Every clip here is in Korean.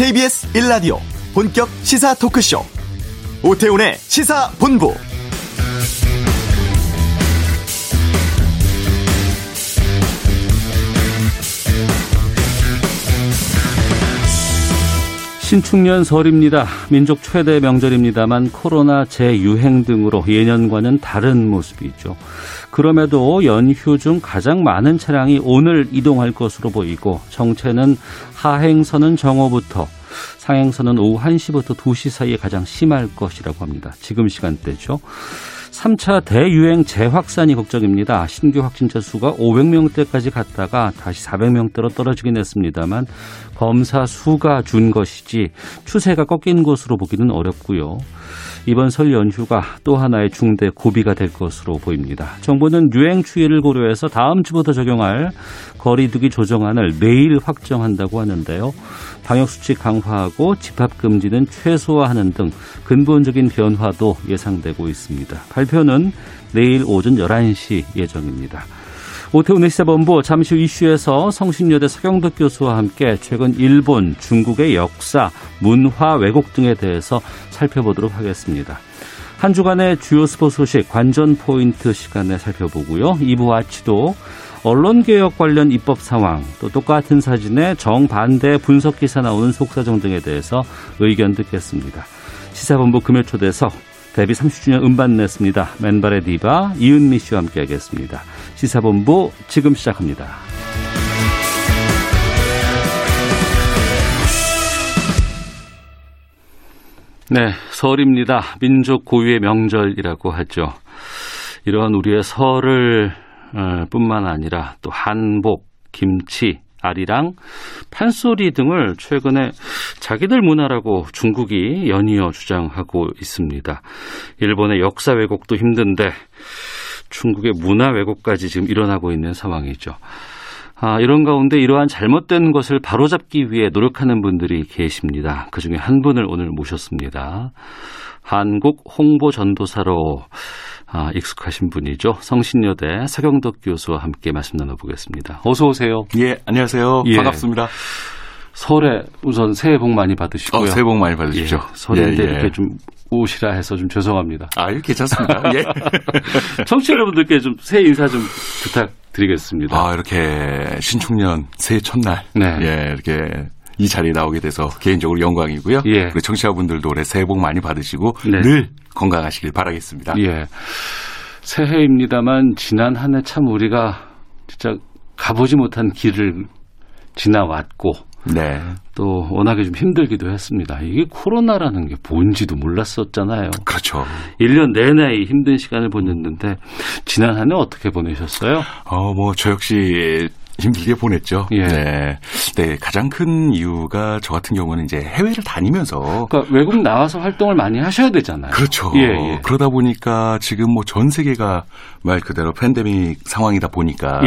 KBS 1라디오 본격 시사 토크쇼 오태훈의 시사본부 신축년 설입니다. 민족 최대 명절입니다만 코로나 재유행 등으로 예년과는 다른 모습이죠. 그럼에도 연휴 중 가장 많은 차량이 오늘 이동할 것으로 보이고 정체는 하행선은 정오부터 상행선은 오후 1시부터 2시 사이에 가장 심할 것이라고 합니다. 지금 시간대죠. 3차 대유행 재확산이 걱정입니다. 신규 확진자 수가 500명대까지 갔다가 다시 400명대로 떨어지긴 했습니다만 검사 수가 준 것이지 추세가 꺾인 것으로 보기는 어렵고요. 이번 설 연휴가 또 하나의 중대 고비가 될 것으로 보입니다. 정부는 유행 추이를 고려해서 다음 주부터 적용할 거리두기 조정안을 내일 확정한다고 하는데요. 방역수칙 강화하고 집합금지는 최소화하는 등 근본적인 변화도 예상되고 있습니다. 발표는 내일 오전 11시 예정입니다. 오태훈의 시사본부 잠시 후 이슈에서 성신여대 서경덕 교수와 함께 최근 일본, 중국의 역사, 문화 왜곡 등에 대해서 살펴보도록 하겠습니다. 한 주간의 주요 스포츠 소식 관전 포인트 시간에 살펴보고요. 2부 아치도 언론개혁 관련 입법 상황, 또 똑같은 사진에 정반대 분석 기사 나오는 속사정 등에 대해서 의견 듣겠습니다. 시사본부 금요 초대석 데뷔 30주년 음반 냈습니다. 맨발의 디바 이은미 씨와 함께하겠습니다. 시사본부 지금 시작합니다. 네, 설입니다. 민족 고유의 명절이라고 하죠. 이러한 우리의 설을 어, 뿐만 아니라 또 한복, 김치, 아리랑, 판소리 등을 최근에 자기들 문화라고 중국이 연이어 주장하고 있습니다. 일본의 역사 왜곡도 힘든데 중국의 문화 왜곡까지 지금 일어나고 있는 상황이죠. 아, 이런 가운데 이러한 잘못된 것을 바로잡기 위해 노력하는 분들이 계십니다. 그 중에 한 분을 오늘 모셨습니다. 한국 홍보 전도사로 아, 익숙하신 분이죠. 성신여대 서경덕 교수와 함께 말씀 나눠보겠습니다. 어서 오세요. 예, 안녕하세요. 예. 반갑습니다. 설에 우선 새해 복 많이 받으시고요. 어, 새해 복 많이 받으십시오. 예, 설인데 예, 예. 이렇게 좀 오시라 해서 좀 죄송합니다. 아, 예, 괜찮습니다. 예. 청취자 여러분들께 좀 새해 인사 좀 부탁드리겠습니다. 아, 이렇게 신축년 새해 첫날. 네. 예, 이렇게 이 자리에 나오게 돼서 개인적으로 영광이고요. 예. 그리고 청취자분들도 올해 새해 복 많이 받으시고 네. 늘 건강하시길 바라겠습니다. 예. 새해입니다만 지난 한 해 참 우리가 진짜 가보지 못한 길을 지나왔고 네. 또 워낙에 좀 힘들기도 했습니다. 이게 코로나라는 게 뭔지도 몰랐었잖아요. 그렇죠. 1년 내내 힘든 시간을 보냈는데 지난 한 해 어떻게 보내셨어요? 어, 뭐 저 역시 힘들게 보냈죠. 예. 네. 네. 가장 큰 이유가 저 같은 경우는 이제 해외를 다니면서. 그러니까 외국 나와서 활동을 많이 하셔야 되잖아요. 그렇죠. 예, 예. 그러다 보니까 지금 뭐 전 세계가 말 그대로 팬데믹 상황이다 보니까.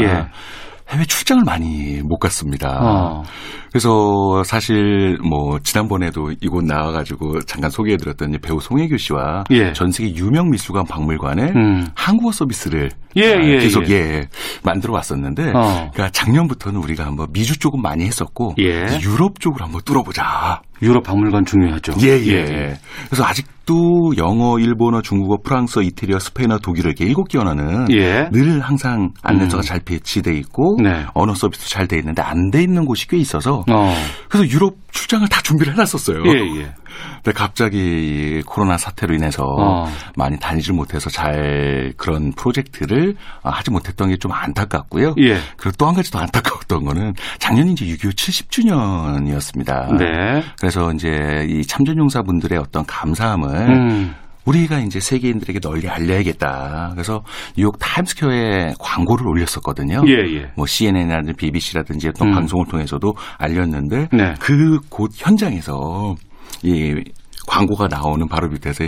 예. 해외 출장을 많이 못 갔습니다. 어. 그래서 사실 뭐 지난번에도 이곳 나와가지고 잠깐 소개해드렸던 배우 송혜교 씨와 예. 전 세계 유명 미술관 박물관에 음. 한국어 서비스를 예, 아, 예, 계속 예. 예. 만들어 왔었는데, 어. 그러니까 작년부터는 우리가 한번 미주 쪽은 많이 했었고 예. 유럽 쪽으로 한번 뚫어보자. 유럽 박물관 중요하죠. 예, 예. 예. 그래서 아직 도 영어, 일본어, 중국어, 프랑스어, 이태리어, 스페인어, 독일어 이렇게 일곱 개 언어는 예. 늘 항상 안내서가 음. 잘 배치돼 있고 네. 언어 서비스도 잘 돼 있는데 안 돼 있는 곳이 꽤 있어서 어. 그래서 유럽 출장을 다 준비를 해놨었어요. 예, 예. 근데 갑자기 코로나 사태로 인해서 어. 많이 다니질 못해서 잘 그런 프로젝트를 하지 못했던 게 좀 안타깝고요. 예. 그리고 또 한 가지 더 안타까웠던 거는 작년 이제 6.25 70주년이었습니다. 네. 그래서 이제 이 참전용사분들의 어떤 감사함을 음. 우리가 이제 세계인들에게 널리 알려야겠다. 그래서 뉴욕 타임스퀘어에 광고를 올렸었거든요. 예, 예. 뭐 CNN이라든지 BBC라든지 어떤 음. 방송을 통해서도 알렸는데 네. 그곳 현장에서 이 광고가 나오는 바로 밑에서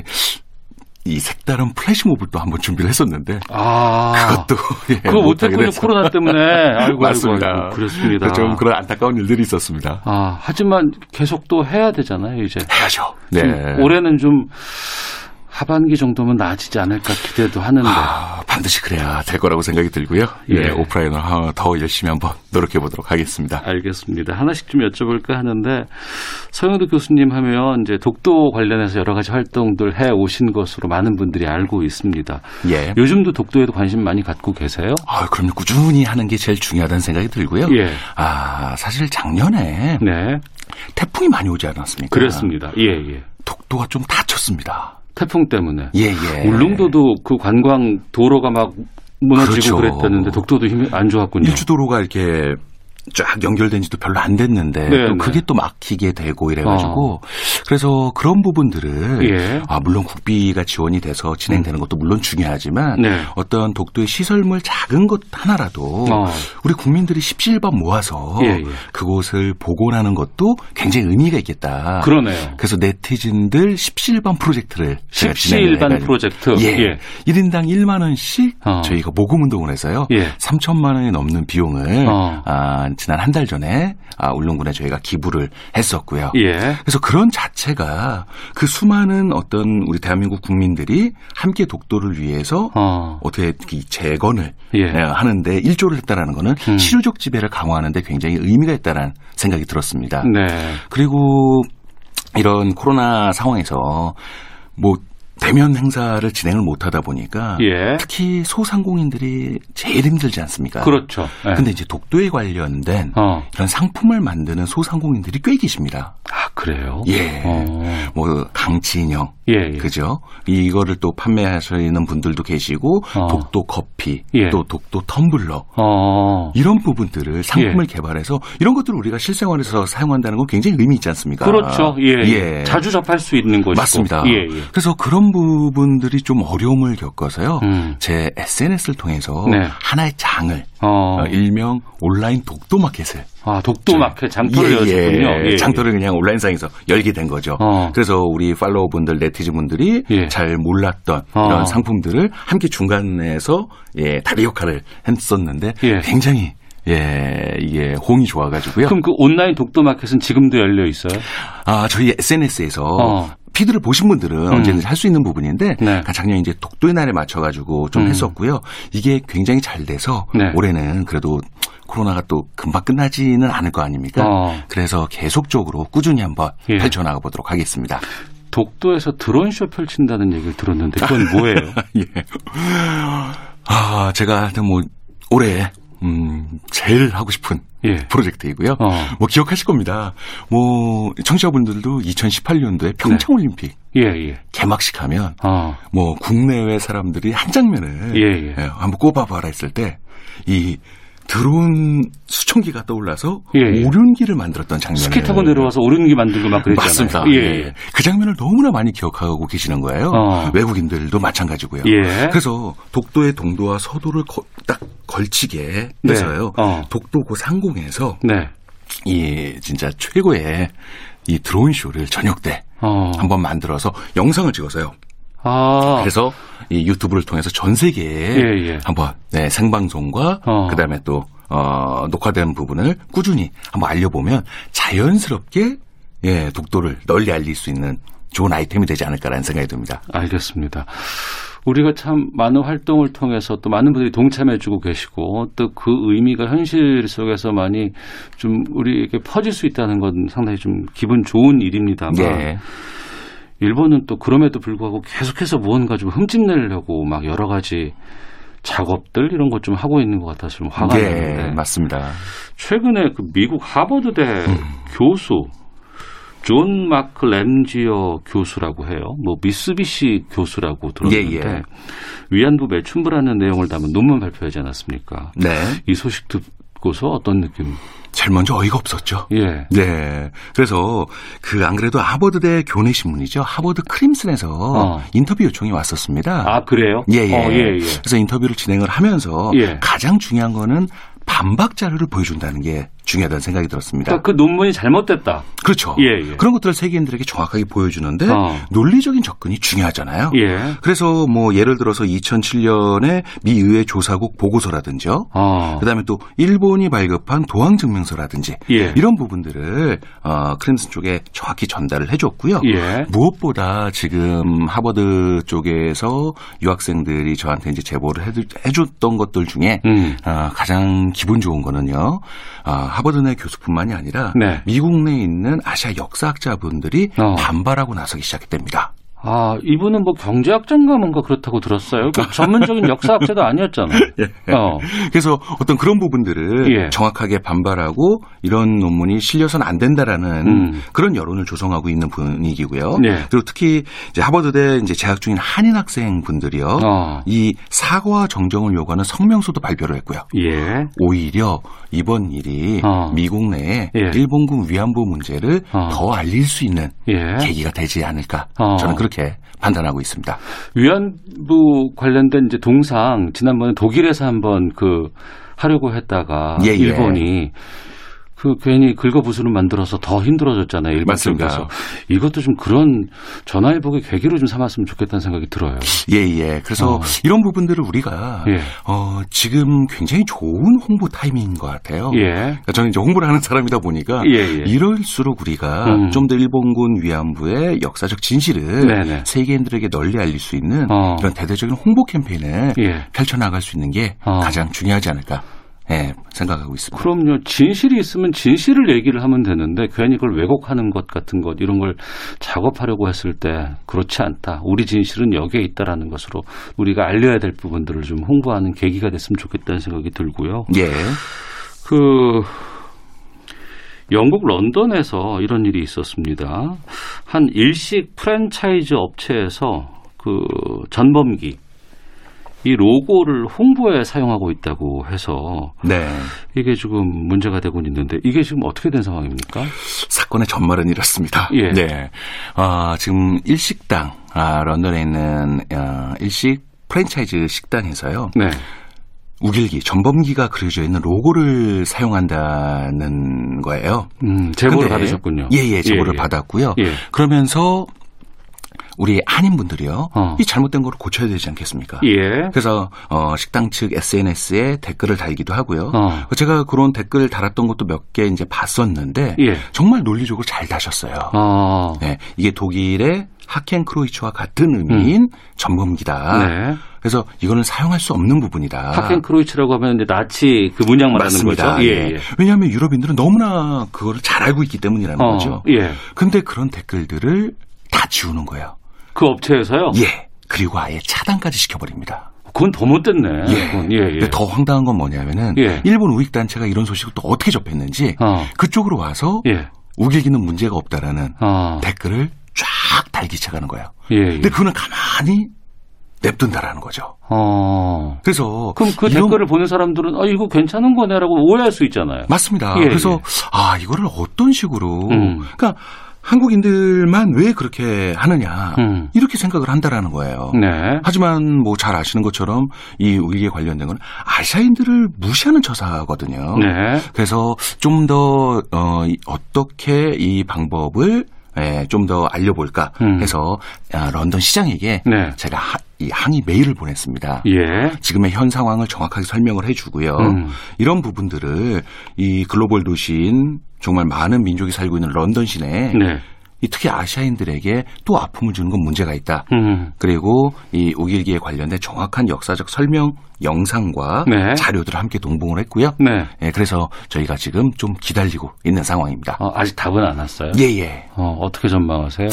이 색다른 플래시몹을 또 한번 준비를 했었는데 아. 그것도 예, 그거 못했군요 코로나 때문에. 아이고 맞습니다. 아이고, 그렇습니다. 좀 그런 안타까운 일들이 있었습니다. 아 하지만 계속 또 해야 되잖아요 이제. 해야죠. 네. 올해는 좀 하반기 정도면 나아지지 않을까 기대도 하는데 아, 반드시 그래야 될 거라고 생각이 들고요. 예, 예 오프라인으로 더 열심히 한번 노력해 보도록 하겠습니다. 알겠습니다. 하나씩 좀 여쭤볼까 하는데 서영도 교수님 하면 이제 독도 관련해서 여러 가지 활동들 해 오신 것으로 많은 분들이 알고 있습니다. 예. 요즘도 독도에도 관심 많이 갖고 계세요? 아, 그럼 꾸준히 하는 게 제일 중요하다는 생각이 들고요. 예. 아, 사실 작년에 네. 태풍이 많이 오지 않았습니까? 그렇습니다. 예, 예. 독도가 좀 다쳤습니다. 태풍 때문에. 예, 예. 울릉도도 그 관광 도로가 막 무너지고 그렇죠. 그랬다는데 독도도 힘이 안 좋았군요. 일주 도로가 이렇게 쫙 연결된 지도 별로 안 됐는데 네, 또 네. 그게 또 막히게 되고 이래가지고 어. 그래서 그런 부분들을 예. 아 물론 국비가 지원이 돼서 진행되는 음. 것도 물론 중요하지만 네. 어떤 독도의 시설물 작은 것 하나라도 어. 우리 국민들이 십시일반 모아서 예, 예. 그곳을 복원하는 것도 굉장히 의미가 있겠다. 그러네요. 그래서 네티즌들 십시일반 프로젝트를 십시일반 프로젝트 예. 예. 1인당 1만 원씩 어. 저희가 모금 운동을 해서요. 예. 3천만 원이 넘는 비용을 어. 아, 지난 한 달 전에 아, 울릉군에 저희가 기부를 했었고요. 예. 그래서 그런 자체가 그 수많은 어떤 우리 대한민국 국민들이 함께 독도를 위해서 어. 떻게 재건을 예. 네, 하는데 일조를 했다라는 거는 음. 실효적 지배를 강화하는데 굉장히 의미가 있다라는 생각이 들었습니다. 네. 그리고 이런 코로나 상황에서 뭐 대면 행사를 진행을 못하다 보니까 예. 특히 소상공인들이 제일 힘들지 않습니까? 그렇죠. 예. 근데 이제 독도에 관련된 어. 이런 상품을 만드는 소상공인들이 꽤 계십니다. 아 그래요? 예. 어. 뭐 강진영, 예, 예. 그죠? 이거를 또 판매하시는 분들도 계시고 어. 독도 커피, 예. 또 독도 텀블러 어. 이런 부분들을 상품을 예. 개발해서 이런 것들을 우리가 실생활에서 사용한다는 건 굉장히 의미 있지 않습니까? 그렇죠. 예. 예. 자주 접할 수 있는 것이고 맞습니다. 예, 예. 그래서 그런 부분들이 좀 어려움을 겪어서요. 음. 제 SNS를 통해서 네. 하나의 장을 어. 어. 일명 온라인 독도 마켓을 아, 독도 마켓 장터를 예, 열었군요. 예, 예, 장터를 그냥 온라인상에서 열게 된 거죠. 어. 그래서 우리 팔로워분들, 네티즌분들이 예. 잘 몰랐던 어. 이런 상품들을 함께 중간에서 예, 다리 역할을 했었는데 예. 굉장히 예, 이게 홍이 좋아가지고요. 그럼 그 온라인 독도 마켓은 지금도 열려 있어요? 아, 저희 SNS에서 어. 피드를 보신 분들은 음. 언제든지 할 수 있는 부분인데 네. 그러니까 작년 이제 독도의 날에 맞춰가지고 좀 음. 했었고요. 이게 굉장히 잘 돼서 네. 올해는 그래도 코로나가 또 금방 끝나지는 않을 거 아닙니까? 어. 그래서 계속적으로 꾸준히 한번 예. 펼쳐나가 보도록 하겠습니다. 독도에서 드론쇼 펼친다는 얘기를 들었는데 그건 뭐예요? 예. 아, 제가 뭐 올해 음, 제일 하고 싶은 예. 프로젝트이고요. 어. 뭐 기억하실 겁니다. 뭐 청취자분들도 2018년도에 평창 올림픽 예, 예. 개막식 하면 어. 뭐 국내외 사람들이 한 장면을 예, 예. 예 한번 꼽아봐라 했을 때 이 드론 수청기가 떠올라서 예, 예. 오륜기를 만들었던 장면. 스키 타고 내려와서 오륜기 만들고 막 그랬잖아요. 맞습니다. 예, 예. 그 장면을 너무나 많이 기억하고 계시는 거예요. 어. 외국인들도 마찬가지고요. 예. 그래서 독도의 동도와 서도를 거, 딱 걸치게 네. 해서요. 네. 어. 독도 고 상공에서 네. 이 진짜 최고의 이 드론 쇼를 저녁 때 어. 한번 만들어서 영상을 찍어서요. 아. 그래서 이 유튜브를 통해서 전 세계에 예, 예. 한번 네, 생방송과 어. 그다음에 또 어, 녹화된 부분을 꾸준히 한번 알려보면 자연스럽게 예, 독도를 널리 알릴 수 있는 좋은 아이템이 되지 않을까라는 생각이 듭니다. 알겠습니다. 우리가 참 많은 활동을 통해서 또 많은 분들이 동참해주고 계시고 또 그 의미가 현실 속에서 많이 좀 우리에게 퍼질 수 있다는 건 상당히 좀 기분 좋은 일입니다만 네. 일본은 또 그럼에도 불구하고 계속해서 무언가 좀 흠집내려고 막 여러 가지 작업들 이런 것 좀 하고 있는 것 같아서 좀 화가 네, 나는데 맞습니다. 최근에 그 미국 하버드대 음. 교수 존 마크 램지어 교수라고 해요. 뭐 미쓰비시 교수라고 들었는데 예, 예. 위안부 매춘부라는 내용을 담은 논문 발표하지 않았습니까? 네. 이 소식 듣고서 어떤 느낌? 제일 먼저 어이가 없었죠. 예. 네. 그래서 그 안 그래도 하버드대 교내 신문이죠. 하버드 크림슨에서 어. 인터뷰 요청이 왔었습니다. 아 그래요? 예, 예. 어, 예, 예. 그래서 인터뷰를 진행을 하면서 예. 가장 중요한 거는 반박 자료를 보여준다는 게 중요하다는 생각이 들었습니다. 그러니까 그 논문이 잘못됐다. 그렇죠. 예, 예. 그런 것들을 세계인들에게 정확하게 보여주는데 어. 논리적인 접근이 중요하잖아요. 예. 그래서 뭐 예를 들어서 2007년에 미 의회 조사국 보고서라든지요. 어. 그다음에 또 일본이 발급한 도항 증명서라든지 예. 이런 부분들을 어, 크림슨 쪽에 정확히 전달을 해줬고요. 예. 무엇보다 지금 하버드 쪽에서 유학생들이 저한테 이제 제보를 해줬던 것들 중에 음. 어, 가장 기분 좋은 거는요. 어, 하버드 내 교수뿐만이 아니라 네. 미국 내에 있는 아시아 역사학자분들이 어. 반발하고 나서기 시작했답니다. 아, 이분은 뭐 경제학자인가 뭔가 그렇다고 들었어요. 그 전문적인 역사학자도 아니었잖아요. 예. 어. 그래서 어떤 그런 부분들을 예. 정확하게 반발하고 이런 논문이 실려서는 안 된다라는 음. 그런 여론을 조성하고 있는 분위기고요. 네. 그리고 특히 이제 하버드대 이제 재학 중인 한인 학생 분들이요. 어. 이 사과와 정정을 요구하는 성명서도 발표를 했고요. 예. 오히려 이번 일이 어. 미국 내에 예. 일본군 위안부 문제를 어. 더 알릴 수 있는 예. 계기가 되지 않을까 어. 저는 그렇게 판단하고 있습니다. 위안부 관련된 이제 동상 지난번에 독일에서 한번 그 하려고 했다가 예, 예. 일본이 그 괜히 긁어부수는 만들어서 더 힘들어졌잖아요. 일본 맞습니다. 이것도 좀 그런 전화위복의 계기로 좀 삼았으면 좋겠다는 생각이 들어요. 예, 예. 그래서 어. 이런 부분들을 우리가 예. 어, 지금 굉장히 좋은 홍보 타이밍인 것 같아요. 예. 그러니까 저는 이제 홍보를 하는 사람이다 보니까 예, 예. 이럴수록 우리가 음. 좀더 일본군 위안부의 역사적 진실을 네네. 세계인들에게 널리 알릴 수 있는 어. 이런 대대적인 홍보 캠페인을 예. 펼쳐나갈 수 있는 게 어. 가장 중요하지 않을까. 예, 생각하고 있습니다. 그럼요. 진실이 있으면 진실을 얘기를 하면 되는데 괜히 그걸 왜곡하는 것 같은 것 이런 걸 작업하려고 했을 때 그렇지 않다. 우리 진실은 여기에 있다라는 것으로 우리가 알려야 될 부분들을 좀 홍보하는 계기가 됐으면 좋겠다는 생각이 들고요. 예. 그 영국 런던에서 이런 일이 있었습니다. 한 일식 프랜차이즈 업체에서 그 전범기 이 로고를 홍보에 사용하고 있다고 해서 네. 이게 지금 문제가 되고 있는데 이게 지금 어떻게 된 상황입니까? 사건의 전말은 이렇습니다. 예. 네. 아, 지금 일식당 아, 런던에 있는 아, 일식 프랜차이즈 식당에서요. 네. 우길기, 전범기가 그려져 있는 로고를 사용한다는 거예요. 음, 제보를 받으셨군요. 예, 예, 제보를 예, 예. 받았고요. 예. 그러면서 우리 한인분들이요. 어. 이 잘못된 거를 고쳐야 되지 않겠습니까? 예. 그래서 어, 식당 측 SNS에 댓글을 달기도 하고요. 어. 제가 그런 댓글을 달았던 것도 몇 개 이제 봤었는데 예. 정말 논리적으로 잘 다셨어요. 어. 네, 이게 독일의 하켄 크로이츠와 같은 의미인 음. 점검기다. 네. 그래서 이거는 사용할 수 없는 부분이다. 하켄 크로이츠라고 하면 이제 나치 그 문양 말하는 거죠. 예, 예. 예. 왜냐하면 유럽인들은 너무나 그거를 잘 알고 있기 때문이라는 어. 거죠. 예. 근데 그런 댓글들을 다 지우는 거예요. 그 업체에서요? 예. 그리고 아예 차단까지 시켜버립니다. 그건 더 못됐네. 예. 예, 예. 더 황당한 건 뭐냐면은 예. 일본 우익 단체가 이런 소식을 또 어떻게 접했는지 어. 그쪽으로 와서 예. 우길기는 문제가 없다라는 어. 댓글을 쫙 달기 시작하는 거예요. 예, 예. 근데 그거는 가만히 냅둔다라는 거죠. 어. 그래서 그럼 그 이런... 댓글을 보는 사람들은 아 이거 괜찮은 거네라고 오해할 수 있잖아요. 맞습니다. 예, 그래서 예. 아 이거를 어떤 식으로 음. 그러니까 한국인들만 왜 그렇게 하느냐 음. 이렇게 생각을 한다라는 거예요. 네. 하지만 뭐 잘 아시는 것처럼 이 우익에 관련된 건 아시아인들을 무시하는 처사거든요. 네. 그래서 좀더 어, 어떻게 이 방법을 예, 좀 더 알려볼까 음. 해서 아, 런던 시장에게 네. 제가 하, 이 항의 메일을 보냈습니다. 예. 지금의 현 상황을 정확하게 설명을 해주고요. 음. 이런 부분들을 이 글로벌 도시인 정말 많은 민족이 살고 있는 런던 시내에 네. 특히 아시아인들에게 또 아픔을 주는 건 문제가 있다. 음. 그리고 이 오길기에 관련된 정확한 역사적 설명 영상과 네. 자료들을 함께 동봉을 했고요. 네. 예, 그래서 저희가 지금 좀 기다리고 있는 상황입니다. 어, 아직 답은 안 왔어요? 예, 예. 어, 어떻게 전망하세요?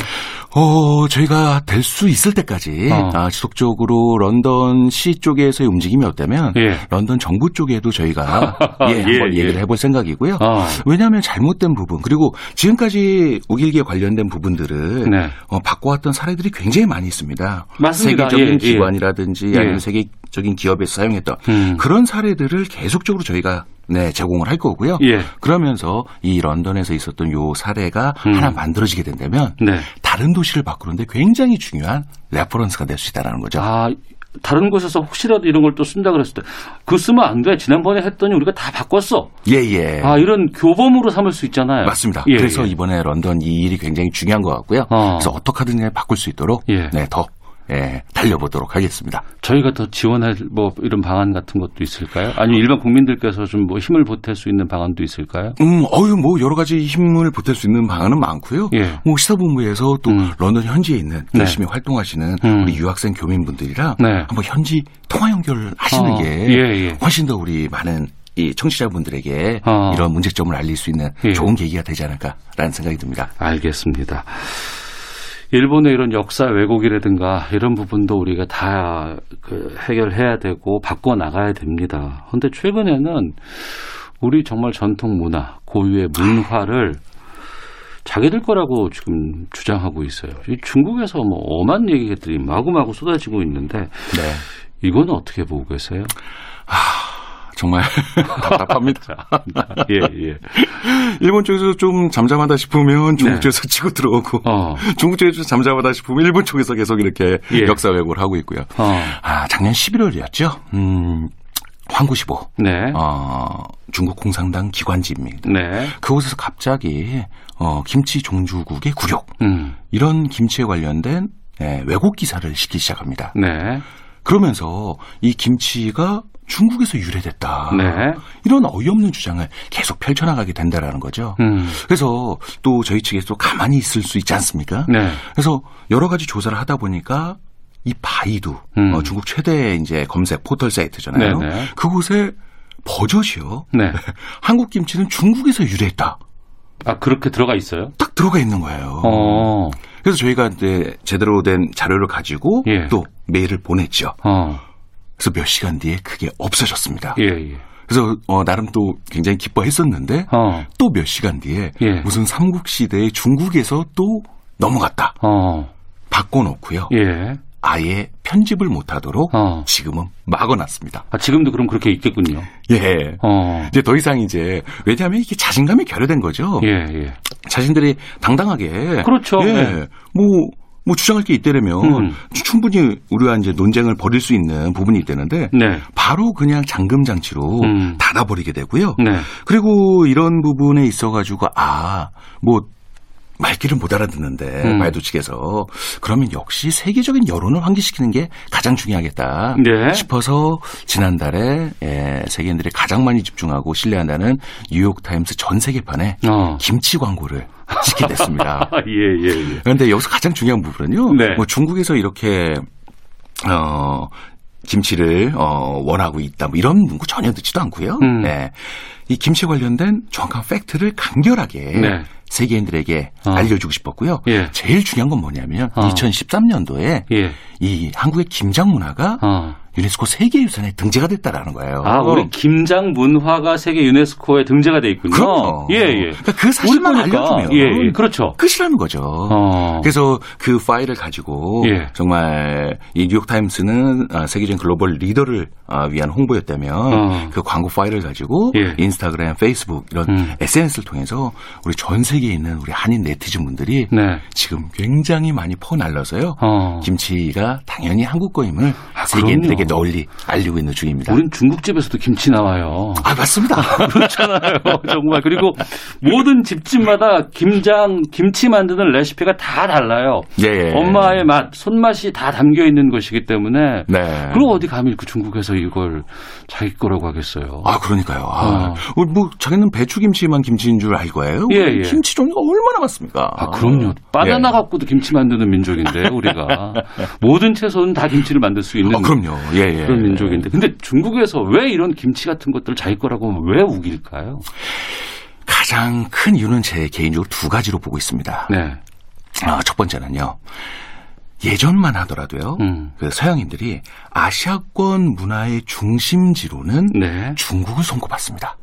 어, 저희가 될 수 있을 때까지 어. 아, 지속적으로 런던 시 쪽에서의 움직임이 없다면 예. 런던 정부 쪽에도 저희가 예, 예, 한번 예. 얘기를 해볼 생각이고요. 어. 왜냐하면 잘못된 부분 그리고 지금까지 오길기에 관련 된 부분들을 네. 어, 바꿔왔던 사례들이 굉장히 많이 있습니다. 맞습니다. 세계적인 예, 예. 기관이라든지 아니면 세계적인 기업에서 사용했던 음. 그런 사례들을 계속적으로 저희가 네, 제공을 할 거고요. 예. 그러면서 이 런던에서 있었던 요 사례가 음. 하나 만들어지게 된다면 네. 다른 도시를 바꾸는데 굉장히 중요한 reference가 될 수 있다는 거죠. 아, 다른 곳에서 혹시라도 이런 걸 또 쓴다 그랬을 때 그거 쓰면 안 돼. 지난번에 했더니 우리가 다 바꿨어. 예, 예. 아, 이런 교범으로 삼을 수 있잖아요. 맞습니다. 예, 그래서 예. 이번에 런던 이 일이 굉장히 중요한 것 같고요. 어. 그래서 어떻게 하든지 바꿀 수 있도록 예. 네, 더 예, 달려보도록 하겠습니다. 저희가 더 지원할 뭐 이런 방안 같은 것도 있을까요? 아니면 일반 국민들께서 좀 뭐 힘을 보탤 수 있는 방안도 있을까요? 음, 어유 뭐 여러 가지 힘을 보탤 수 있는 방안은 많고요. 예. 뭐 시사본부에서 또 음. 런던 현지에 있는 네. 열심히 네. 활동하시는 음. 우리 유학생 교민분들이랑 네. 한번 현지 통화 연결 하시는 어. 게 예, 예. 훨씬 더 우리 많은 이 청취자분들에게 어. 이런 문제점을 알릴 수 있는 예. 좋은 계기가 되지 않을까라는 생각이 듭니다. 알겠습니다. 일본의 이런 역사 왜곡이라든가 이런 부분도 우리가 다 그 해결해야 되고 바꿔 나가야 됩니다. 그런데 최근에는 우리 정말 전통 문화, 고유의 문화를 자기들 거라고 지금 주장하고 있어요. 중국에서 뭐 엄한 얘기들이 마구마구 쏟아지고 있는데 네. 이거는 어떻게 보고 계세요? 아, 정말 답답합니다. 예, 예. 일본 쪽에서 좀 잠잠하다 싶으면 중국 네. 쪽에서 치고 들어오고 어. 중국 쪽에서 잠잠하다 싶으면 일본 쪽에서 계속 이렇게 예. 역사 왜곡을 하고 있고요. 어. 아, 작년 11월이었죠. 음. 황구시보. 네. 어, 중국 공산당 기관지입니다. 네. 그곳에서 갑자기 어, 김치 종주국의 굴욕 음. 이런 김치에 관련된 예, 왜곡 기사를 시키기 시작합니다. 네. 그러면서 이 김치가 중국에서 유래됐다. 네. 이런 어이없는 주장을 계속 펼쳐나가게 된다라는 거죠. 음. 그래서 또 저희 측에서 가만히 있을 수 있지 않습니까? 네. 그래서 여러 가지 조사를 하다 보니까 이 바이두 음. 어, 중국 최대 이제 검색 포털 사이트잖아요. 네네. 네. 그곳에 버젓이요. 네. 한국 김치는 중국에서 유래했다. 아 그렇게 들어가 있어요? 딱 들어가 있는 거예요. 어. 그래서 저희가 이제 제대로 된 자료를 가지고 예. 또 메일을 보냈죠. 어. 그래서 몇 시간 뒤에 그게 없어졌습니다. 예, 예. 그래서 어, 나름 또 굉장히 기뻐했었는데 어. 또몇 시간 뒤에 예. 무슨 삼국 시대에 중국에서 또 넘어갔다. 어. 바꿔놓고요. 예. 아예 편집을 못하도록 어. 지금은 막아놨습니다. 아, 지금도 그럼 그렇게 있겠군요. 예. 어. 이제 더 이상 이제 왜냐하면 이게 자신감이 결여된 거죠. 예, 예. 자신들이 당당하게 그렇죠. 예. 네. 뭐 뭐 주장할 게 있다면 음. 충분히 우리가 이제 논쟁을 벌일 수 있는 부분이 있다는데 네. 바로 그냥 잠금 장치로 음. 닫아버리게 되고요. 네. 그리고 이런 부분에 있어가지고 아뭐 말귀를 못 알아듣는데 음. 말도 측에서 그러면 역시 세계적인 여론을 환기시키는 게 가장 중요하겠다 네. 싶어서 지난달에 예, 세계인들이 가장 많이 집중하고 신뢰한다는 뉴욕 타임스 전 세계판에 어. 김치 광고를 시키게 됐습니다. 예, 예, 예. 그런데 여기서 가장 중요한 부분은요. 네. 뭐 중국에서 이렇게 어 김치를 어 원하고 있다 뭐 이런 문구 전혀 듣지도 않고요. 음. 네. 이 김치 관련된 정확한 팩트를 간결하게 네. 세계인들에게 어. 알려주고 싶었고요. 예. 제일 중요한 건 뭐냐면 어. 2013년도에 예. 이 한국의 김장 문화가 어. 유네스코 세계유산에 등재가 됐다라는 거예요. 아, 우리 김장 문화가 세계 유네스코에 등재가 돼 있군요. 그럼요. 예, 예. 그러니까 그 사실만 알려주면 예, 예. 그렇죠. 끝이라는 거죠. 어. 그래서 그 파일을 가지고 예. 정말 이 뉴욕 타임스는 아, 세계적인 글로벌 리더를 아, 위한 홍보였다면 어. 그 광고 파일을 가지고 예. 인스타그램, 페이스북 이런 음. SNS를 통해서 우리 전 세계에 있는 우리 한인 네티즌 분들이 네. 지금 굉장히 많이 퍼날려서요. 어. 김치가 당연히 한국 거임을 아, 세계인들에게 세계 널리 알리고 있는 중입니다. 우린 중국집에서도 김치 나와요. 아 맞습니다. 그렇잖아요. 정말 그리고 모든 집집마다 김장 김치 만드는 레시피가 다 달라요. 예. 엄마의 맛, 손맛이 다 담겨 있는 것이기 때문에. 네. 그리고 어디 감히 그 중국에서 이걸 자기 거라고 하겠어요. 아 그러니까요. 아, 어. 뭐 자기는 배추김치만 김치인 줄 알고 해요. 예, 예. 김치 종류가 얼마나 많습니까? 아 그럼요. 바나나 예. 갖고도 김치 만드는 민족인데 우리가 모든 채소는 다 김치를 만들 수 있는. 아, 그럼요. 예, 예. 그런 민족인데. 근데 중국에서 왜 이런 김치 같은 것들 자기 거라고 왜 우길까요? 가장 큰 이유는 제 개인적으로 두 가지로 보고 있습니다. 네. 아, 첫 번째는요. 예전만 하더라도요. 음. 그 서양인들이 아시아권 문화의 중심지로는 네. 중국을 손꼽았습니다.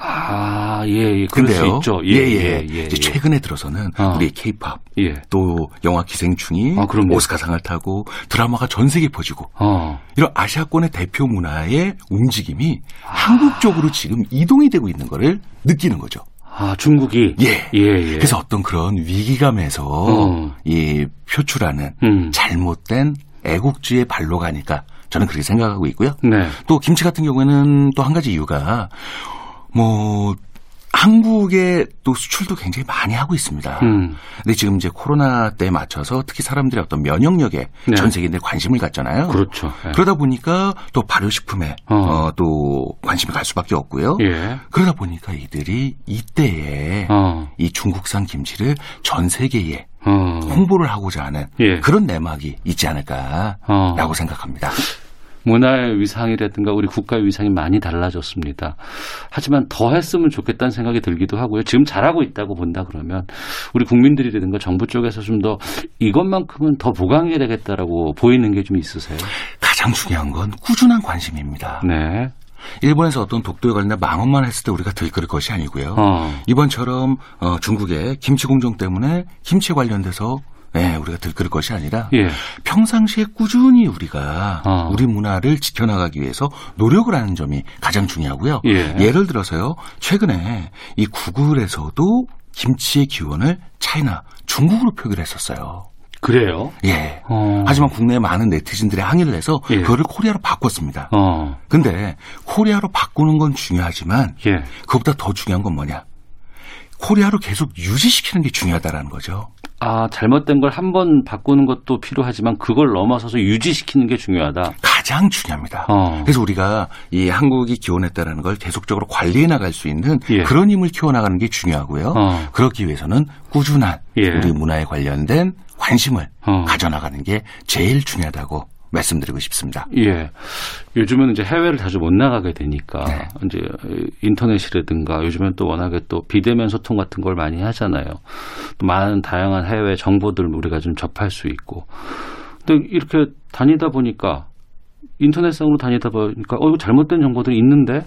아, 예, 예. 그럴 근데요, 수 있죠. 예, 예. 예, 예, 예. 최근에 들어서는 어. 우리 케이팝, 예. 또 영화 기생충이 아, 오스카상을 타고 드라마가 전 세계에 퍼지고 어. 이런 아시아권의 대표 문화의 움직임이 아. 한국 쪽으로 지금 이동이 되고 있는 거를 느끼는 거죠. 아, 중국이? 예. 예, 예. 그래서 어떤 그런 위기감에서 어. 이 표출하는 음. 잘못된 애국주의 발로 가니까 저는 그렇게 생각하고 있고요. 네. 또 김치 같은 경우에는 또 한 가지 이유가 뭐 한국의 또 수출도 굉장히 많이 하고 있습니다. 음. 근데 지금 이제 코로나 때 맞춰서 특히 사람들의 어떤 면역력에 네. 전 세계인들이 관심을 갖잖아요. 그렇죠. 네. 그러다 보니까 또 발효식품에 어. 어, 또 관심이 갈 수밖에 없고요. 예. 그러다 보니까 이들이 이때에 어. 이 중국산 김치를 전 세계에 어. 홍보를 하고자 하는 예. 그런 내막이 있지 않을까라고 어. 생각합니다. 문화의 위상이라든가 우리 국가의 위상이 많이 달라졌습니다. 하지만 더 했으면 좋겠다는 생각이 들기도 하고요. 지금 잘하고 있다고 본다 그러면 우리 국민들이라든가 정부 쪽에서 좀 더 이것만큼은 더 보강해야 되겠다라고 보이는 게 좀 있으세요? 가장 중요한 건 꾸준한 관심입니다. 네. 일본에서 어떤 독도에 관련된 망언만 했을 때 우리가 들끓을 것이 아니고요. 어. 이번처럼 어, 중국의 김치 공정 때문에 김치에 관련돼서 네, 우리가 들끓을 것이 아니라 예. 평상시에 꾸준히 우리가 어. 우리 문화를 지켜나가기 위해서 노력을 하는 점이 가장 중요하고요. 예. 예를 들어서요. 최근에 이 구글에서도 김치의 기원을 China 중국으로 표기를 했었어요. 그래요? 예. 어. 하지만 국내 많은 네티즌들이 항의를 해서 예. 그거를 Korea로 바꿨습니다. 어. 근데 Korea로 바꾸는 건 중요하지만 예. 그것보다 더 중요한 건 뭐냐? 코리아로 계속 유지시키는 게 중요하다라는 거죠. 아, 잘못된 걸 한 번 바꾸는 것도 필요하지만 그걸 넘어서서 유지시키는 게 중요하다. 가장 중요합니다. 어. 그래서 우리가 이 한국이 기원했다라는 걸 계속적으로 관리해 나갈 수 있는 예. 그런 힘을 키워나가는 게 중요하고요. 어. 그렇기 위해서는 꾸준한 예. 우리 문화에 관련된 관심을 어. 가져나가는 게 제일 중요하다고 말씀드리고 싶습니다. 예. 요즘은 이제 해외를 자주 못 나가게 되니까 네. 이제 인터넷이라든가 요즘엔 또 워낙에 또 비대면 소통 같은 걸 많이 하잖아요. 또 많은 다양한 해외 정보들을 우리가 좀 접할 수 있고. 근데 이렇게 다니다 보니까 인터넷상으로 다니다 보니까 어 이거 잘못된 정보들이 있는데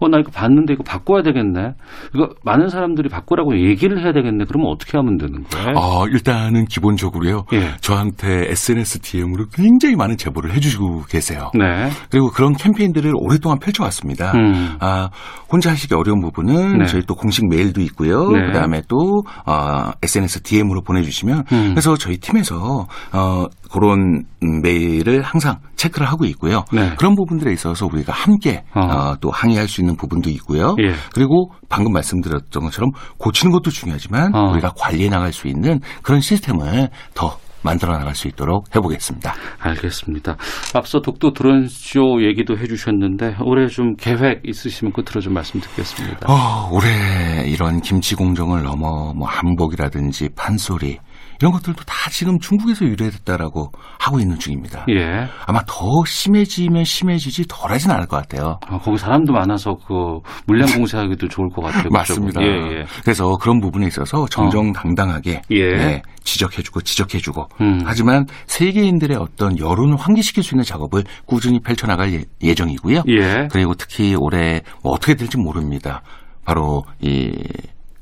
어 나 이거 봤는데 이거 바꿔야 되겠네. 이거 많은 사람들이 바꾸라고 얘기를 해야 되겠네. 그러면 어떻게 하면 되는 거예요? 어, 일단은 기본적으로요. 예. 저한테 SNS DM으로 굉장히 많은 제보를 해주시고 계세요. 네. 그리고 그런 캠페인들을 오랫동안 펼쳐왔습니다. 음. 아 혼자 하시기 어려운 부분은 네. 저희 또 공식 메일도 있고요. 네. 그다음에 또 어, SNS DM으로 보내주시면 음. 그래서 저희 팀에서 어, 그런 메일을 항상 체크를 하고 있고요. 네. 그런 부분들에 있어서 우리가 함께 어. 어, 또 항의할 수 있는 부분도 있고요. 예. 그리고 방금 말씀드렸던 것처럼 고치는 것도 중요하지만 어. 우리가 관리해 나갈 수 있는 그런 시스템을 더 만들어 나갈 수 있도록 해보겠습니다. 알겠습니다. 앞서 독도 드론쇼 얘기도 해주셨는데 올해 좀 계획 있으시면 끝으로 좀 말씀 듣겠습니다. 어, 올해 이런 김치 공정을 넘어 뭐 한복이라든지 판소리 이런 것들도 다 지금 중국에서 유래됐다라고 하고 있는 중입니다. 예. 아마 더 심해지면 심해지지 덜하진 않을 것 같아요. 아, 거기 사람도 많아서 그 물량 공세하기도 좋을 것 같아요. 맞습니다. 예, 예. 그래서 그런 부분에 있어서 정정당당하게 어. 예. 네, 지적해주고 지적해주고 음. 하지만 세계인들의 어떤 여론을 환기시킬 수 있는 작업을 꾸준히 펼쳐나갈 예, 예정이고요. 예. 그리고 특히 올해 뭐 어떻게 될지 모릅니다. 바로 이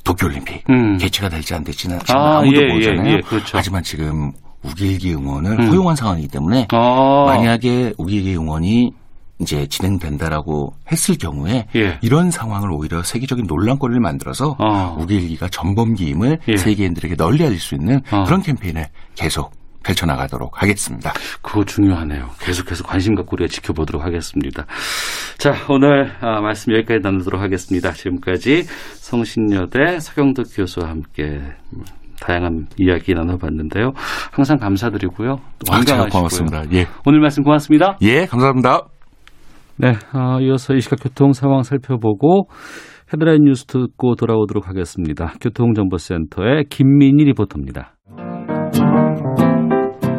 도쿄올림픽 음. 개최가 될지 안 될지는 지금 아, 무도 예, 예, 모르잖아요. 예, 그렇죠. 하지만 지금 우길기 응원을 음. 허용한 상황이기 때문에 아. 만약에 우길기 응원이 이제 진행된다라고 했을 경우에 예. 이런 상황을 오히려 세계적인 논란거리를 만들어서 아. 우길기가 전범기임을 예. 세계인들에게 널리 알릴 수 있는 아. 그런 캠페인을 계속 펼쳐나가도록 하겠습니다. 그거 중요하네요. 계속해서 관심 갖고 우리가 지켜보도록 하겠습니다. 자, 오늘 아, 말씀 여기까지 나누도록 하겠습니다. 지금까지 성신여대 서경덕 교수와 함께 다양한 이야기 나눠봤는데요. 항상 감사드리고요. 건강하시고요. 아, 고맙습니다. 예. 오늘 말씀 고맙습니다. 예, 감사합니다. 네, 어, 이어서 이 시각 교통 상황 살펴보고 헤드라인 뉴스 듣고 돌아오도록 하겠습니다. 교통정보센터의 김민희 리포터입니다.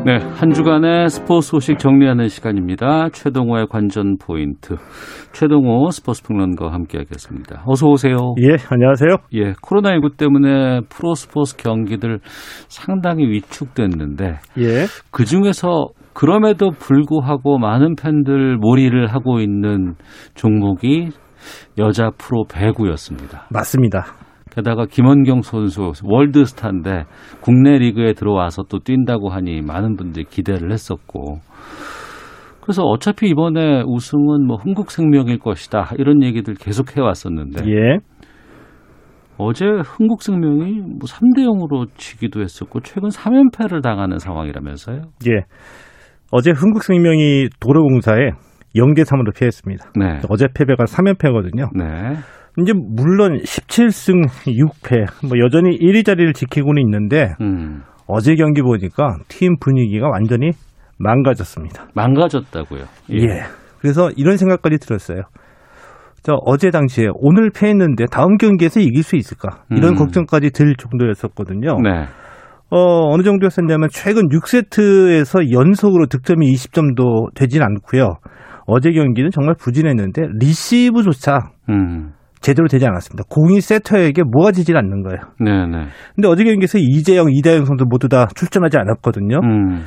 네, 한 주간의 스포츠 소식 정리하는 시간입니다. 최동호의 관전 포인트. 최동호 스포츠 평론가와 함께하겠습니다. 어서 오세요. 예, 안녕하세요. 예, 코로나19 때문에 프로 스포츠 경기들 상당히 위축됐는데, 예, 그 중에서 그럼에도 불구하고 많은 팬들 몰이를 하고 있는 종목이 여자 프로 배구였습니다. 맞습니다. 게다가 김원경 선수 월드스타인데 국내 리그에 들어와서 또 뛴다고 하니 많은 분들이 기대를 했었고 그래서 어차피 이번에 우승은 뭐 흥국생명일 것이다 이런 얘기들 계속 해왔었는데 예. 어제 흥국생명이 뭐 3대 0으로 지기도 했었고 최근 3연패를 당하는 상황이라면서요? 예. 어제 흥국생명이 도로공사에 0대 3으로 패했습니다. 네. 어제 패배가 3연패거든요. 네. 이제 물론 17승 6패 뭐 여전히 1위 자리를 지키고는 있는데 음. 어제 경기 보니까 팀 분위기가 완전히 망가졌습니다. 망가졌다고요? 예. 예. 그래서 이런 생각까지 들었어요. 저 어제 당시에 오늘 패했는데 다음 경기에서 이길 수 있을까? 이런 음. 걱정까지 들 정도였었거든요. 네. 어, 어느 정도였었냐면 최근 6세트에서 연속으로 득점이 20점도 되진 않고요. 어제 경기는 정말 부진했는데 리시브조차 음. 제대로 되지 않았습니다. 공이 세터에게 모아지질 않는 거예요. 네네. 근데 어제 경기에서 이재영, 이다영 선수 모두 다 출전하지 않았거든요. 음.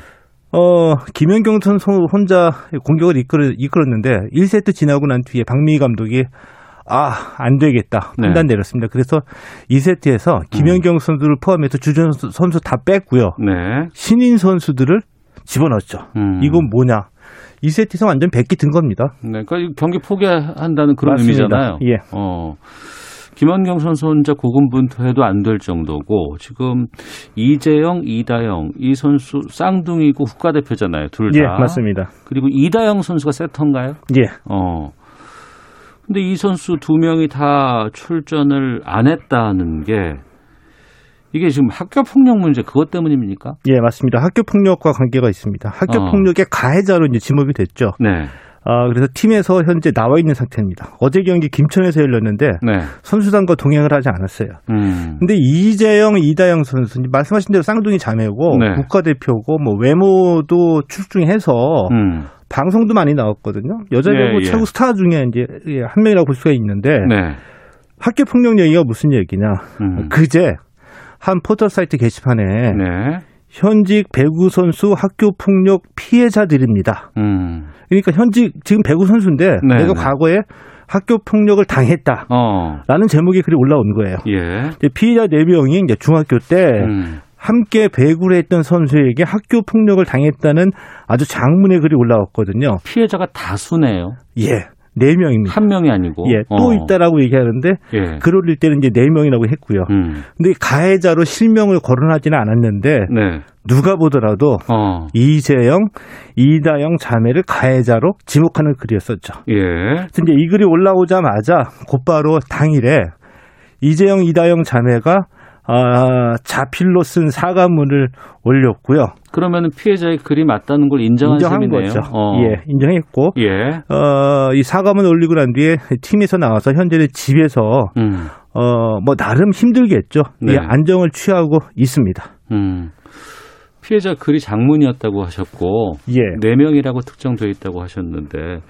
어, 김연경 선수 혼자 공격을 이끌, 이끌었는데 1세트 지나고 난 뒤에 박미희 감독이 아, 안 되겠다. 네. 판단 네. 내렸습니다. 그래서 2세트에서 김연경 음. 선수를 포함해서 주전 선수 다 뺐고요. 네. 신인 선수들을 집어넣었죠. 음. 이건 뭐냐? 2세트에서 완전 백기 든 겁니다. 네, 그러니까 경기 포기한다는 그런 맞습니다. 의미잖아요. 예. 어. 김원경 선수 혼자 고군분투해도 안 될 정도고 지금 이재영, 이다영 이 선수 쌍둥이고 국가대표잖아요. 둘 다. 예, 맞습니다. 그리고 이다영 선수가 세터인가요? 예. 어. 근데 이 선수 두 명이 다 출전을 안 했다는 게 이게 지금 학교 폭력 문제 그것 때문입니까? 예, 맞습니다. 학교 폭력과 관계가 있습니다. 학교 어. 폭력의 가해자로 이제 지목이 됐죠. 네. 아, 그래서 팀에서 현재 나와 있는 상태입니다. 어제 경기 김천에서 열렸는데 네. 선수단과 동행을 하지 않았어요. 음. 근데 이재영, 이다영 선수 말씀하신 대로 쌍둥이 자매고 네. 국가대표고 뭐 외모도 출중해서 음. 방송도 많이 나왔거든요. 여자 배구 예, 예. 최고 스타 중에 이제 한 명이라고 볼 수가 있는데 네. 학교 폭력 얘기가 무슨 얘기냐? 음. 그제 한 포털 사이트 게시판에 네. 현직 배구 선수 학교 폭력 피해자들입니다. 음. 그러니까 현직 지금 배구 선수인데 네, 내가 네. 과거에 학교 폭력을 당했다라는 어. 제목이 글이 올라온 거예요. 예. 피해자 4 명이 이제 중학교 때 음. 함께 배구를 했던 선수에게 학교 폭력을 당했다는 아주 장문의 글이 올라왔거든요. 피해자가 다수네요. 예. 네 명입니다. 한 명이 아니고. 예, 또 어. 있다라고 얘기하는데 예. 글 올릴 때는 이제 네 명이라고 했고요. 음. 근데 가해자로 실명을 거론하지는 않았는데 네. 누가 보더라도 어. 이재영, 이다영 자매를 가해자로 지목하는 글이었었죠. 예. 그래서 이제 이 글이 올라오자마자 곧바로 당일에 이재영, 이다영 자매가 아, 자필로 쓴 사과문을 올렸고요. 그러면 피해자의 글이 맞다는 걸 인정한, 인정한 셈이네요. 거죠. 어. 예, 인정했고, 예. 어, 이 사과문 올리고 난 뒤에 팀에서 나와서 현재는 집에서 음. 어, 뭐 나름 힘들겠죠. 네. 예, 안정을 취하고 있습니다. 음. 피해자 글이 장문이었다고 하셨고, 예. 4명이라고 특정되어 있다고 하셨는데,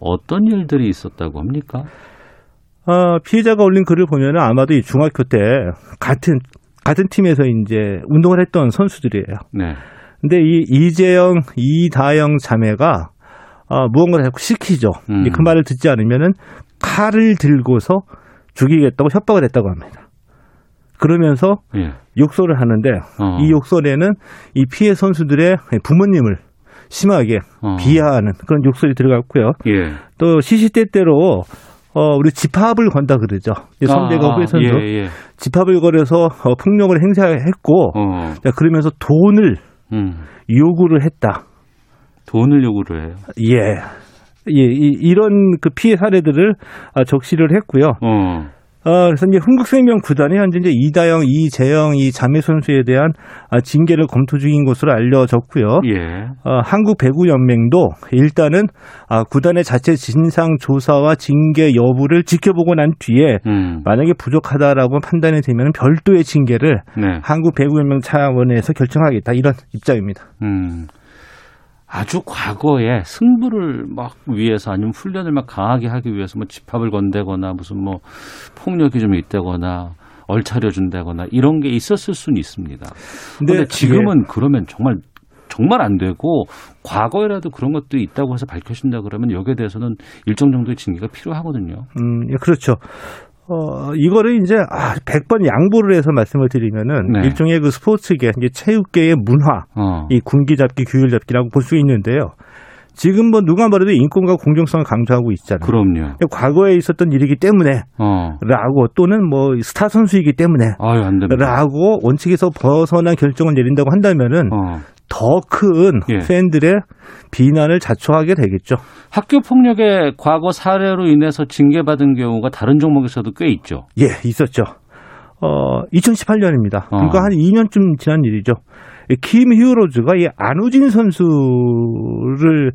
어떤 일들이 있었다고 합니까? 어, 피해자가 올린 글을 보면은 아마도 이 중학교 때 같은 같은 팀에서 이제 운동을 했던 선수들이에요. 네. 근데 이 이재영, 이다영 자매가 어, 무언가를 자꾸 시키죠. 음. 그 말을 듣지 않으면은 칼을 들고서 죽이겠다고 협박을 했다고 합니다. 그러면서 예. 욕설을 하는데 어. 이 욕설에는 이 피해 선수들의 부모님을 심하게 어. 비하하는 그런 욕설이 들어갔고요. 예. 또 시시때때로 어, 우리 집합을 건다 그러죠. 선대가 아, 후에선도 예, 예. 집합을 걸어서 어, 폭력을 행사했고, 어. 자, 그러면서 돈을 음. 요구를 했다. 돈을 요구를 해요? 예. 예, 이, 이런 그 피해 사례들을 아, 적시를 했고요. 어. 어, 그래서 이제 흥국생명 구단이 현재 이제 이다영, 이재영 이 자매 선수에 대한 아, 징계를 검토 중인 것으로 알려졌고요. 예. 어, 한국 배구 연맹도 일단은 아, 구단의 자체 진상 조사와 징계 여부를 지켜보고 난 뒤에 음. 만약에 부족하다라고 판단이 되면 별도의 징계를 네. 한국 배구 연맹 차원에서 결정하겠다 이런 입장입니다. 음. 아주 과거에 승부를 막 위해서 아니면 훈련을 막 강하게 하기 위해서 뭐 집합을 건대거나 무슨 뭐 폭력이 좀 있다거나 얼차려 준다거나 이런 게 있었을 수는 있습니다. 근데 지금은 예. 그러면 정말 정말 안 되고 과거에라도 그런 것도 있다고 해서 밝혀진다 그러면 여기에 대해서는 일정 정도의 징계가 필요하거든요. 음, 예, 그렇죠. 어, 이거를 이제 아, 100번 양보를 해서 말씀을 드리면은 네. 일종의 그 스포츠계, 이제 체육계의 문화, 어. 이 군기 잡기, 규율 잡기라고 볼 수 있는데요. 지금 뭐 누가 말해도 인권과 공정성을 강조하고 있잖아요. 그럼요. 과거에 있었던 일이기 때문에 어. 라고 또는 뭐 스타 선수이기 때문에 아유, 안 됩니다. 라고 원칙에서 벗어난 결정을 내린다고 한다면은 어. 더큰 예. 팬들의 비난을 자초하게 되겠죠. 학교 폭력의 과거 사례로 인해서 징계받은 경우가 다른 종목에서도 꽤 있죠. 예, 있었죠. 어, 2018년입니다. 어. 그러니까 한 2년쯤 지난 일이죠. 킴 히어로즈가 이 안우진 선수를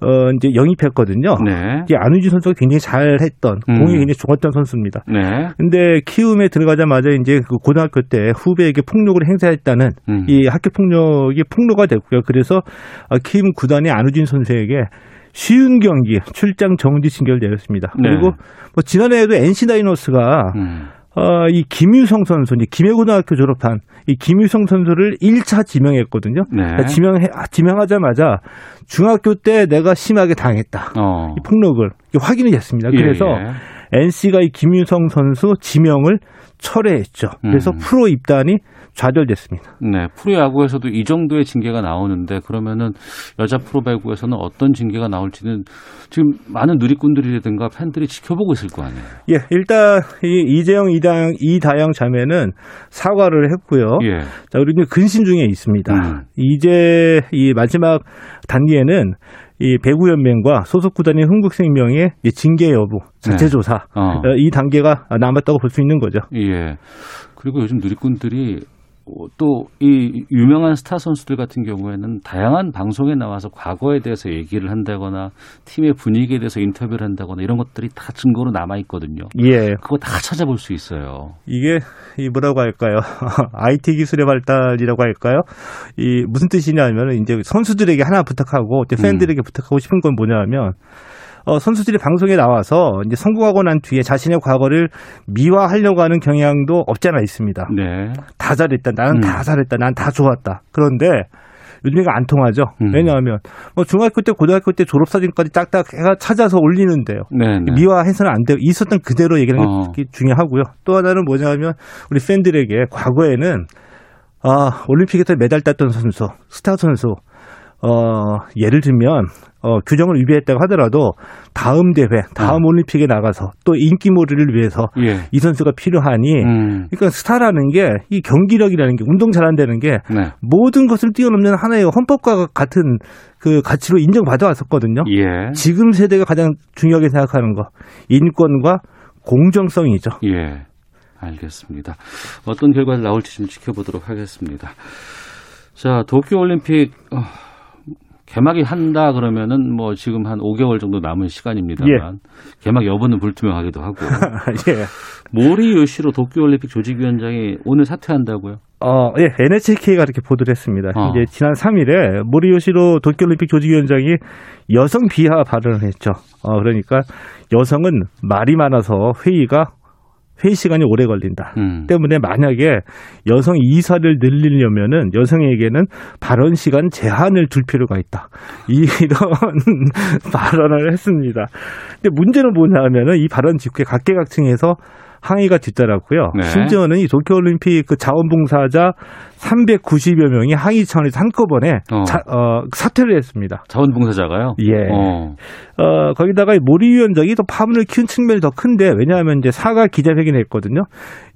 어, 이제 영입했거든요. 네. 이제 안우진 선수가 굉장히 잘했던 음. 공이 굉장히 좋았던 선수입니다. 네. 근데 키움에 들어가자마자 이제 그 고등학교 때 후배에게 폭력을 행사했다는 음. 이 학교 폭력이 폭로가 됐고요. 그래서 어, 키움 구단이 안우진 선수에게 쉬운 경기 출장 정지 신결 내렸습니다. 네. 그리고 뭐 지난해에도 NC 다이노스가 음. 어, 이 김유성 선수, 이제 김해고등학교 졸업한 이 김유성 선수를 1차 지명했거든요. 네. 그러니까 지명해, 지명하자마자 중학교 때 내가 심하게 당했다. 어. 이 폭력을 확인이 됐습니다. 예, 그래서 예, 예. NC가 이 김유성 선수 지명을 철회했죠. 그래서 음. 프로 입단이 좌절됐습니다. 네, 프로야구에서도 이 정도의 징계가 나오는데 그러면은 여자 프로배구에서는 어떤 징계가 나올지는 지금 많은 누리꾼들이라든가 팬들이 지켜보고 있을 거 아니에요. 예, 일단 이 이재영 이다영 이다영 자매는 사과를 했고요. 예. 자, 우리는 근신 중에 있습니다. 음. 이제 이 마지막 단계에는 이 배구연맹과 소속 구단인 흥국생명의 징계 여부, 자체 조사 네. 어. 이 단계가 남았다고 볼 수 있는 거죠. 예. 그리고 요즘 누리꾼들이 또 이 유명한 스타 선수들 같은 경우에는 다양한 방송에 나와서 과거에 대해서 얘기를 한다거나 팀의 분위기에 대해서 인터뷰를 한다거나 이런 것들이 다 증거로 남아 있거든요. 예. 그거 다 찾아볼 수 있어요. 이게 이 뭐라고 할까요? IT 기술의 발달이라고 할까요? 이 무슨 뜻이냐면 이제 선수들에게 하나 부탁하고 팬들에게 음. 부탁하고 싶은 건 뭐냐면 어, 선수들이 방송에 나와서 이제 성공하고 난 뒤에 자신의 과거를 미화하려고 하는 경향도 없잖아 있습니다. 네. 다 잘했다. 나는 음. 다 잘했다. 난 다 좋았다. 그런데 요즘에가 안 통하죠. 음. 왜냐하면 뭐 중학교 때 고등학교 때 졸업 사진까지 딱딱 해가 찾아서 올리는데요. 네네. 네. 미화해서는 안 돼요. 있었던 그대로 얘기하는 어. 게 중요하고요. 또 하나는 뭐냐면 우리 팬들에게 과거에는 아 올림픽에서 메달 땄던 선수, 스타 선수 어, 예를 들면 어, 규정을 위배했다고 하더라도 다음 대회, 다음 어. 올림픽에 나가서 또 인기몰이를 위해서 예. 이 선수가 필요하니 음. 그러니까 스타라는 게 이 경기력이라는 게 운동 잘한다는 게 네. 모든 것을 뛰어넘는 하나의 헌법과 같은 그 가치로 인정받아 왔었거든요. 예. 지금 세대가 가장 중요하게 생각하는 거 인권과 공정성이죠. 예. 알겠습니다. 어떤 결과가 나올지 좀 지켜보도록 하겠습니다. 자, 도쿄올림픽 어, 개막이 한다 그러면은 뭐 지금 한 5개월 정도 남은 시간입니다만 예. 개막 여부는 불투명하기도 하고 예. 모리 요시로 도쿄올림픽 조직위원장이 오늘 사퇴한다고요? 어, 예, NHK가 이렇게 보도를 했습니다. 어. 이제 지난 3일에 모리 요시로 도쿄올림픽 조직위원장이 여성 비하 발언을 했죠. 어, 그러니까 여성은 말이 많아서 회의가 회의 시간이 오래 걸린다. 음. 때문에 만약에 여성 이사를 늘리려면은 여성에게는 발언 시간 제한을 둘 필요가 있다. 이런 발언을 했습니다. 근데 문제는 뭐냐면은 이 발언 직후에 각계각층에서 항의가 뒤따랐고요. 네. 심지어는 이 도쿄올림픽 그 자원봉사자 390여 명이 항의 차원에서 한꺼번에 어. 자, 어, 사퇴를 했습니다. 자원봉사자가요? 예. 어. 어 거기다가 모리 위원장이 또 파문을 키운 측면이 더 큰데 왜냐하면 이제 사과 기자회견을 했거든요.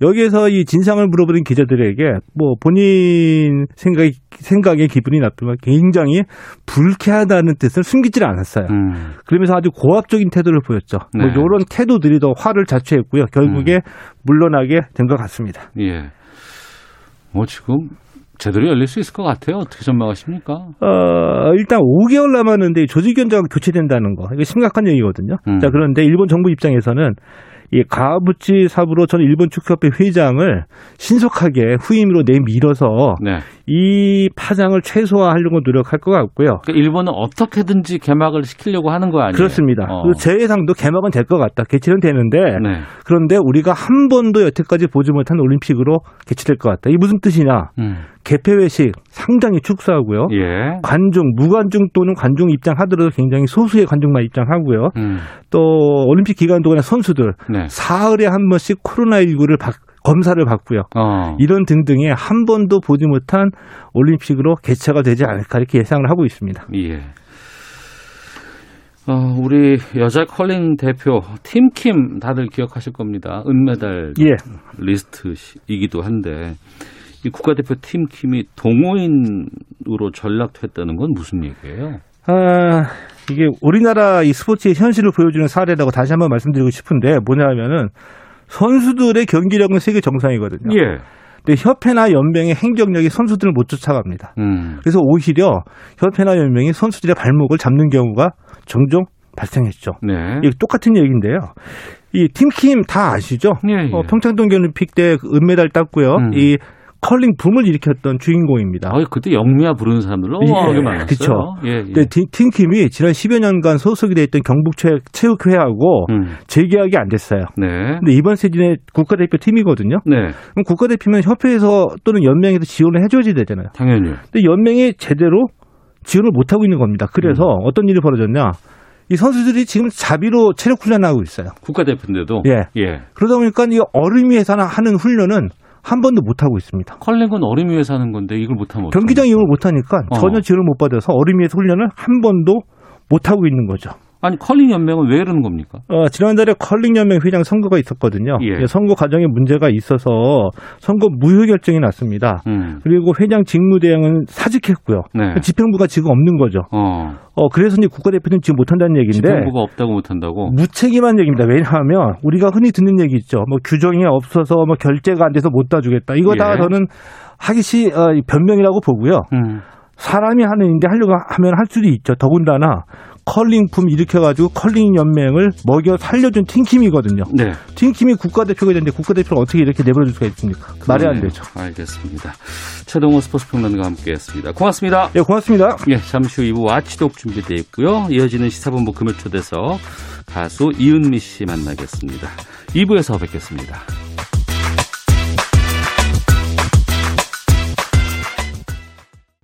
여기에서 이 진상을 물어보는 기자들에게 뭐 본인 생각이 생각에 기분이 나쁘면 굉장히 불쾌하다는 뜻을 숨기질 않았어요. 음. 그러면서 아주 고압적인 태도를 보였죠. 뭐 네. 뭐 이런 태도들이 더 화를 자초했고요. 결국에 음. 물러나게 된 것 같습니다. 예. 뭐 지금 제대로 열릴 수 있을 것 같아요. 어떻게 전망하십니까? 어, 일단 5개월 남았는데 조직위원장 교체된다는 거. 이거 심각한 얘기거든요. 음. 자, 그런데 일본 정부 입장에서는 이 가부치 사부로 전 일본 축구협회 회장을 신속하게 후임으로 내밀어서 네. 이 파장을 최소화하려고 노력할 것 같고요. 그러니까 일본은 어떻게든지 개막을 시키려고 하는 거 아니에요? 그렇습니다. 어. 제 예상도 개막은 될 것 같다. 개최는 되는데 네. 그런데 우리가 한 번도 여태까지 보지 못한 올림픽으로 개최될 것 같다. 이게 무슨 뜻이냐? 음. 개폐 회식 상당히 축소하고요. 예. 관중, 무관중 또는 관중 입장하더라도 굉장히 소수의 관중만 입장하고요. 음. 또 올림픽 기간 동안에 선수들 네. 사흘에 한 번씩 코로나 19를 박, 검사를 받고요. 어. 이런 등등의 한 번도 보지 못한 올림픽으로 개최가 되지 않을까 이렇게 예상을 하고 있습니다. 예. 어, 우리 여자 컬링 대표 팀킴 다들 기억하실 겁니다. 은메달 예. 리스트이기도 한데 이 국가대표 팀킴이 동호인으로 전락됐다는 건 무슨 얘기예요? 아, 이게 우리나라 이 스포츠의 현실을 보여주는 사례라고 다시 한번 말씀드리고 싶은데 뭐냐면은 선수들의 경기력은 세계 정상이거든요. 예. 근데 협회나 연맹의 행정력이 선수들을 못 쫓아갑니다. 음. 그래서 오히려 협회나 연맹이 선수들의 발목을 잡는 경우가 종종 발생했죠. 네. 이게 똑같은 얘기인데요. 이 팀킴 다 아시죠? 예, 예. 어, 평창동 올림픽 때 은메달 땄고요. 음. 이 컬링 붐을 일으켰던 주인공입니다. 아, 그때 영미야 부르는 사람들 어마어마하게 예, 많았어요. 그렇죠. 예, 예. 팀킴이 지난 10여 년간 소속이 돼 있던 경북체육회하고 음. 재계약이 안 됐어요. 네. 근데 이번 시즌에 국가대표 팀이거든요. 네. 그럼 국가대표면 협회에서 또는 연맹에서 지원을 해줘야 되잖아요. 당연히. 근데 연맹이 제대로 지원을 못 하고 있는 겁니다. 그래서 음. 어떤 일이 벌어졌냐? 이 선수들이 지금 자비로 체력 훈련하고 있어요. 국가대표인데도. 예. 예. 그러다 보니까 이 얼음 위에서 하는 훈련은 한 번도 못 하고 있습니다. 컬링은 얼음 위에서 하는 건데 이걸 못 하면 경기장 이용을 못 하니까 어. 전혀 지원을 못 받아서 얼음 위에서 훈련을 한 번도 못 하고 있는 거죠. 아니 컬링 연맹은 왜 이러는 겁니까? 어, 지난달에 컬링 연맹 회장 선거가 있었거든요. 예. 선거 과정에 문제가 있어서 선거 무효 결정이 났습니다. 음. 그리고 회장 직무 대행은 사직했고요. 네. 집행부가 지금 없는 거죠. 어. 어 그래서 이제 국가대표는 지금 못한다는 얘기인데 집행부가 없다고 못한다고 무책임한 얘기입니다. 왜냐하면 우리가 흔히 듣는 얘기 있죠. 뭐 규정이 없어서 뭐 결제가 안 돼서 못 따주겠다. 이거 다 예. 저는 하기 시 어, 변명이라고 보고요. 음. 사람이 하는 일인데 하려고 하면 할 수도 있죠. 더군다나 컬링품 일으켜가지고 컬링 연맹을 먹여 살려준 팀킴이거든요. 네. 팀킴이 국가대표가 됐는데 국가대표를 어떻게 이렇게 내버려둘 수가 있습니까? 말이 안 되죠. 알겠습니다. 최동호 스포츠 평론가 함께했습니다. 고맙습니다. 예, 고맙습니다. 예, 잠시 후 2부 와치독 준비되어 있고요. 이어지는 시사본부 금요초대서 가수 이은미 씨 만나겠습니다. 2부에서 뵙겠습니다.